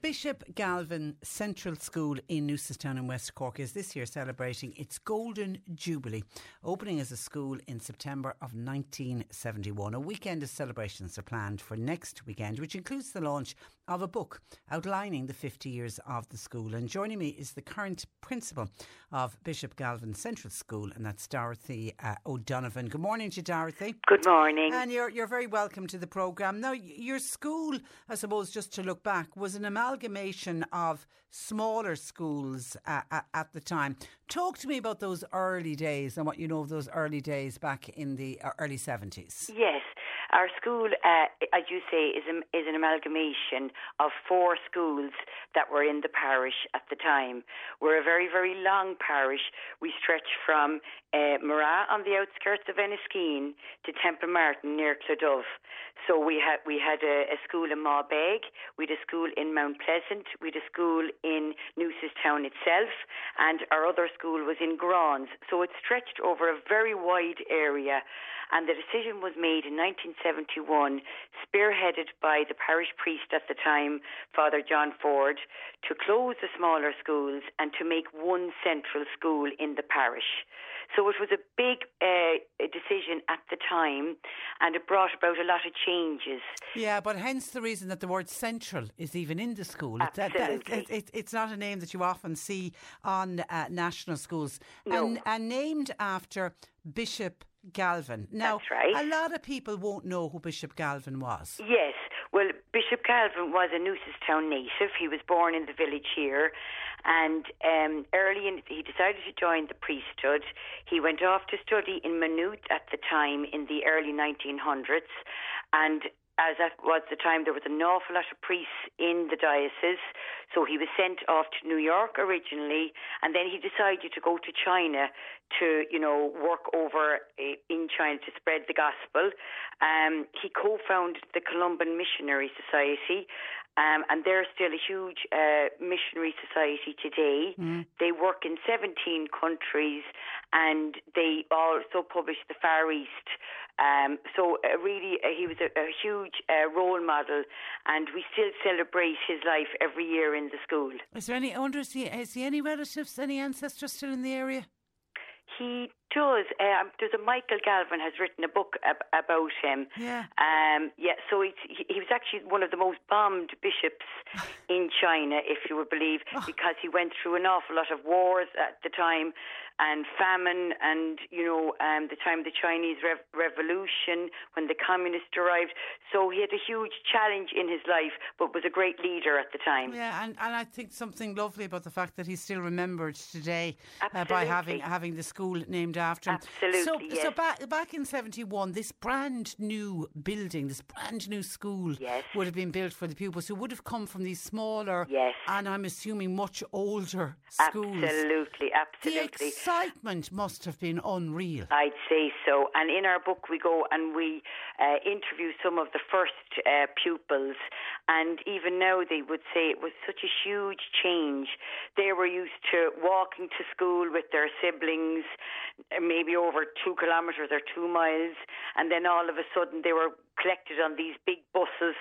Bishop Galvin Central School in Newcestown in West Cork is this year celebrating its Golden Jubilee, opening as a school in September of 1971. A weekend of celebrations are planned for next weekend, which includes the launch of a book outlining the 50 years of the school. And joining me is the current principal of Bishop Galvin Central School, and that's Dorothy uh, O'Donovan. Good morning to you, Dorothy. Good morning. And you're, you're very welcome to the programme. Now, your school, I suppose, just to look back, was an amalgamation of smaller schools uh, at, the time. Talk to me about those early days and what you know of those early days back in the uh, early 70s. Yes. Our school, uh, as you say, is, a, is an amalgamation of four schools that were in the parish at the time. We're a very, very long parish. We stretch from uh, on the outskirts of Enniskeane to Templemartin near Cloughduv. So we had we had a, a school in Maubeg, we had a school in Mount Pleasant, we had a school in Newcestown itself, and our other school was in Grauns. So it stretched over a very wide area. And the decision was made in 1971, spearheaded by the parish priest at the time, Father John Ford, to close the smaller schools and to make one central school in the parish. So it was a big uh, decision at the time, and it brought about a lot of changes. Yeah, but hence the reason that the word central is even in the school. It's, Absolutely. it, it, it's not a name that you often see on uh, national schools. No. And, and named after Bishop Galvin. Now, That's right. a lot of people won't know who Bishop Galvin was. Yes, well, Bishop Galvin was a Newcestown native. He was born in the village here, and um, early in, he decided to join the priesthood. He went off to study in Maynooth at the time in the early 1900s, and as that was the time, there was an awful lot of priests in the diocese. So he was sent off to New York originally, and then he decided to go to China to, you know, work over eh, in China to spread the gospel. Um, he co-founded the Columban Missionary Society, um, and they're still a huge uh, missionary society today. Mm. They work in 17 countries, and they also publish the Far East. Um, so uh, really, uh, he was a, a huge uh, role model, and we still celebrate his life every year in the school. Is there any? I wonder, is he, is he any relatives, any ancestors still in the area? He does. Um, there's a Michael Galvin has written a book ab- about him. Yeah. Um, yeah. So he, he was actually one of the most bombed bishops in China, if you would believe, Oh. because he went through an awful lot of wars at the time, and famine, and you know, um, the time of the Chinese Rev- Revolution when the communists arrived. So he had a huge challenge in his life, but was a great leader at the time. Yeah, and, and I think something lovely about the fact that he's still remembered today uh, by having having the school named after him. Absolutely, So, so back back in seventy one, this brand new building, this brand new school, Yes. would have been built for the pupils who would have come from these smaller, Yes. and I'm assuming much older schools. Absolutely, absolutely. Excitement must have been unreal. I'd say so. And in our book, we go and we uh, interview some of the first uh, pupils. And even now, they would say it was such a huge change. They were used to walking to school with their siblings, maybe over two kilometres or two miles. And then all of a sudden, they were collected on these big buses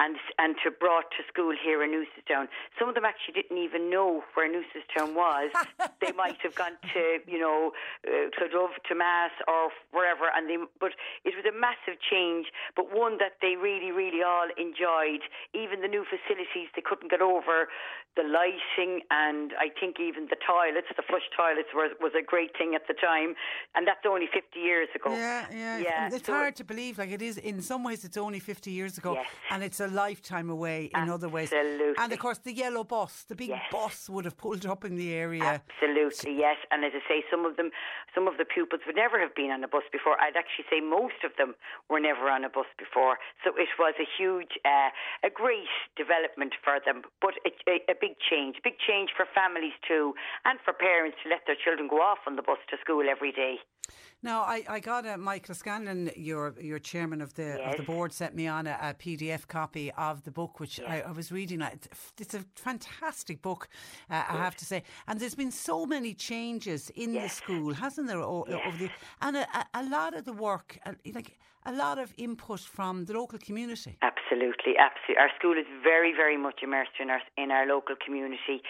and and to brought to school here in Newcestown. Some of them actually didn't even know where Newcestown was. they might have gone to you know uh, Cloughduv to Mass or wherever, and they but it was a massive change, but one that they really really all enjoyed. Even the new facilities, they couldn't get over the lighting, and I think even the toilets, the flush toilets, was was a great thing at the time, and that's only 50 years ago. Yeah, yeah. yeah. It's so- hard to believe. Like it is. In some ways, it's only fifty years ago, Yes. and it's a lifetime away in other ways. And of course, the yellow bus, the big Yes. bus, would have pulled up in the area. Absolutely, yes. And as I say, some of them, some of the pupils would never have been on a bus before. I'd actually say most of them were never on a bus before. So it was a huge, uh, a great development for them, but a, a, a big change, big change for families too, and for parents to let their children go off on the bus to school every day. Now, I, I got a Michael Scanlon, your your chairman of the of the board, sent me on a, a PDF copy of the book, which I, I was reading. It's a fantastic book, uh, I have to say. And there's been so many changes in the school, hasn't there? o- Over the and a, a, a lot of the work, uh, like a lot of input from the local community. Absolutely, absolutely. Our school is very, very much immersed in our in our local community.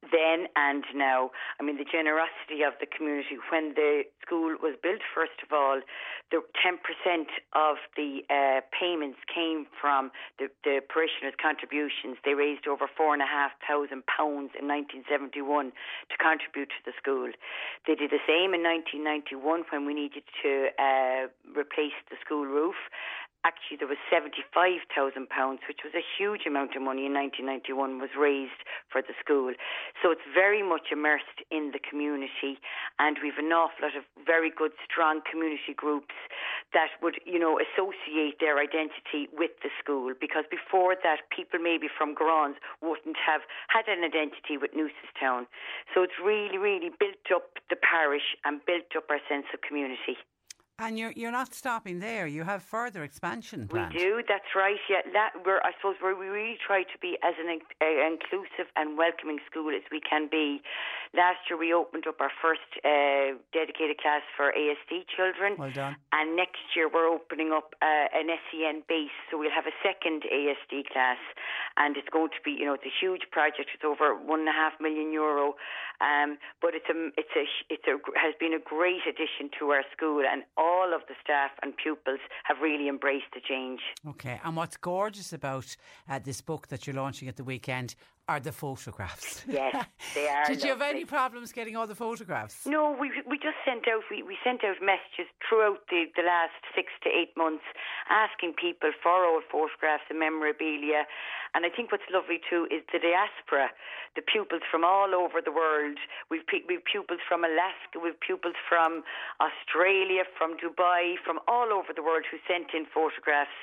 Then and now, I mean, the generosity of the community. When the school was built, first of all, the ten percent of the uh, payments came from the, the parishioners' contributions. They raised over four and a half thousand pounds in 1971 to contribute to the school. They did the same in 1991 when we needed to uh, replace the school roof actually there was £75,000, which was a huge amount of money in 1991, was raised for the school. So it's very much immersed in the community, and we've an awful lot of very good, strong community groups that would, you know, associate their identity with the school. Because before that, people maybe from Grans wouldn't have had an identity with Newcestown. So it's really, really built up the parish and built up our sense of community. And you're you're not stopping there. You have further expansion plans. We do, that's right. Yeah, that, we're, I suppose we're, we really try to be as an uh, inclusive and welcoming school as we can be. Last year we opened up our first uh, dedicated class for ASD children. Well done. And next year we're opening up uh, an SEN base, so we'll have a second ASD class, and it's going to be, you know, it's a huge project. It's over one and a half million euro, um, but it's a, it's a, it's a, has been a great addition to our school, and all of the staff and pupils have really embraced the change. Okay, and what's gorgeous about uh, this book that you're launching at the weekend are the photographs. Yes, they are. Did you have any problems getting all the photographs? No, we we just sent out we, we sent out messages throughout the, the last six to eight months asking people for old photographs and memorabilia. And I think what's lovely too is the diaspora, the pupils from all over the world. We've pe- we've pupils from Alaska, we've pupils from Australia, from Dubai, from all over the world who sent in photographs.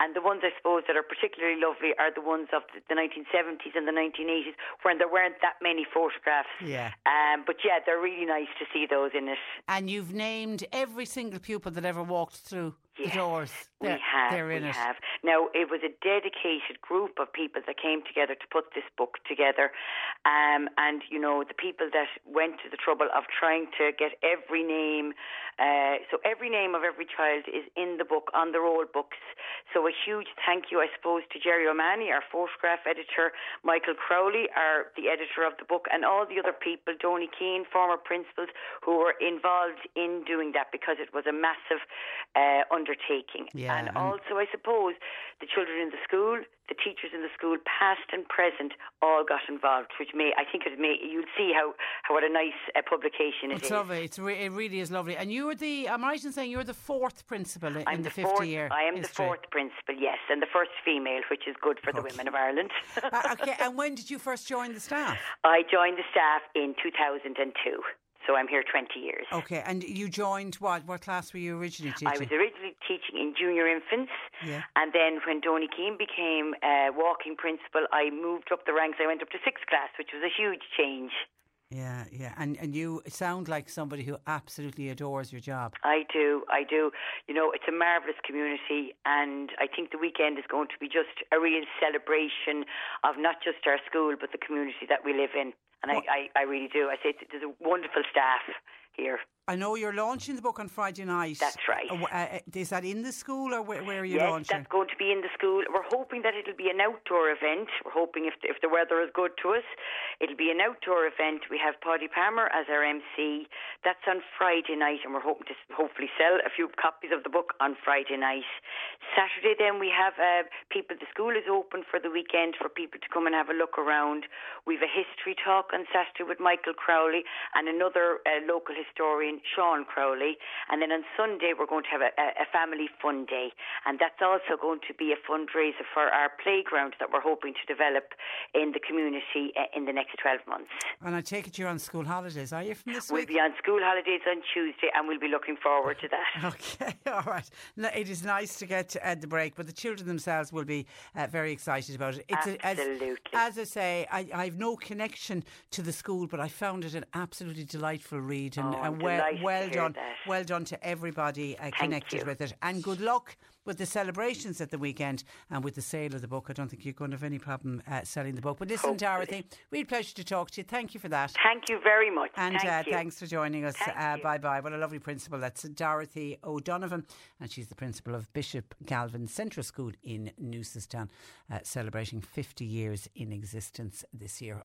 And the ones I suppose that are particularly lovely are the ones of the, the 1970s and the 1980s when there weren't that many photographs. Yeah. Um, but yeah, they're really nice to see those in it. And you've named every single pupil that ever walked through. The doors. We They're- have, they're in we it. have. Now, it was a dedicated group of people that came together to put this book together. Um, and, you know, the people that went to the trouble of trying to get every name. Uh, so, every name of every child is in the book on the roll books. So, a huge thank you, I suppose, to Jerry O'Mahony, our photograph editor, Michael Crowley, our the editor of the book, and all the other people, Donny Keane, former principals, who were involved in doing that because it was a massive uh, undertaking. Yeah, and and- also, I suppose, the children in the school, the teachers in the school, past and present, all got involved, which may I think it may you'll see how, how what a nice uh, publication it It's is. lovely. It's re- it really is lovely. And you were the. I'm right in saying you're the fourth principal in, I'm the, the 50 fourth, year. I am history. the fourth principal, yes, and the first female, which is good for the women of Ireland. Uh, okay. And when did you first join the staff? I joined the staff in 2002, so I'm here 20 years. Okay. And you joined what? What class were you originally teaching? I was originally teaching in junior infants, Yeah. and then when Donny Keane became uh, walking principal, I moved up the ranks. I went up to sixth class, which was a huge change. Yeah, yeah. And and you sound like somebody who absolutely adores your job. I do, I do. You know, it's a marvellous community, and I think the weekend is going to be just a real celebration of not just our school, but the community that we live in. And I, I, I really do. I say there's a wonderful staff here. I know you're launching the book on Friday night. That's right. Uh, uh, is that in the school or where, where are you yes, launching? that's going to be in the school. We're hoping that it'll be an outdoor event. We're hoping if the, if the weather is good to us, it'll be an outdoor event. We have Paddy Palmer as our MC. That's on Friday night, and we're hoping to hopefully sell a few copies of the book on Friday night. Saturday, then we have uh, people. The school is open for the weekend for people to come and have a look around. We've a history talk on Saturday with Michael Crowley and another uh, local historian, Sean Crowley. And then on Sunday, we're going to have a, a, family fun day, and that's also going to be a fundraiser for our playground that we're hoping to develop in the community uh, in the next 12 months. and I take it you're on school holidays, are you, from this We'll week? be on school holidays on Tuesday, and we'll be looking forward to that. Okay, all right. No, It is nice to get at the break, but the children themselves will be uh, very excited about it. It's a- as, Absolutely. as I say, I, I have no connection to the school, but I found it an absolutely delightful read, and, Oh, and well, to well done, that. well done to everybody uh, connected you. with it, and good luck. With the celebrations at the weekend and with the sale of the book, I don't think you're going to have any problem uh, selling the book. But listen, Hopefully. Dorothy, real pleasure to talk to you. Thank you for that. Thank you very much. And Thank uh, thanks for joining us. Uh, bye bye. What a lovely principal. That's Dorothy O'Donovan, and she's the principal of Bishop Galvin Central School in Newcestown, uh, celebrating 50 years in existence this year.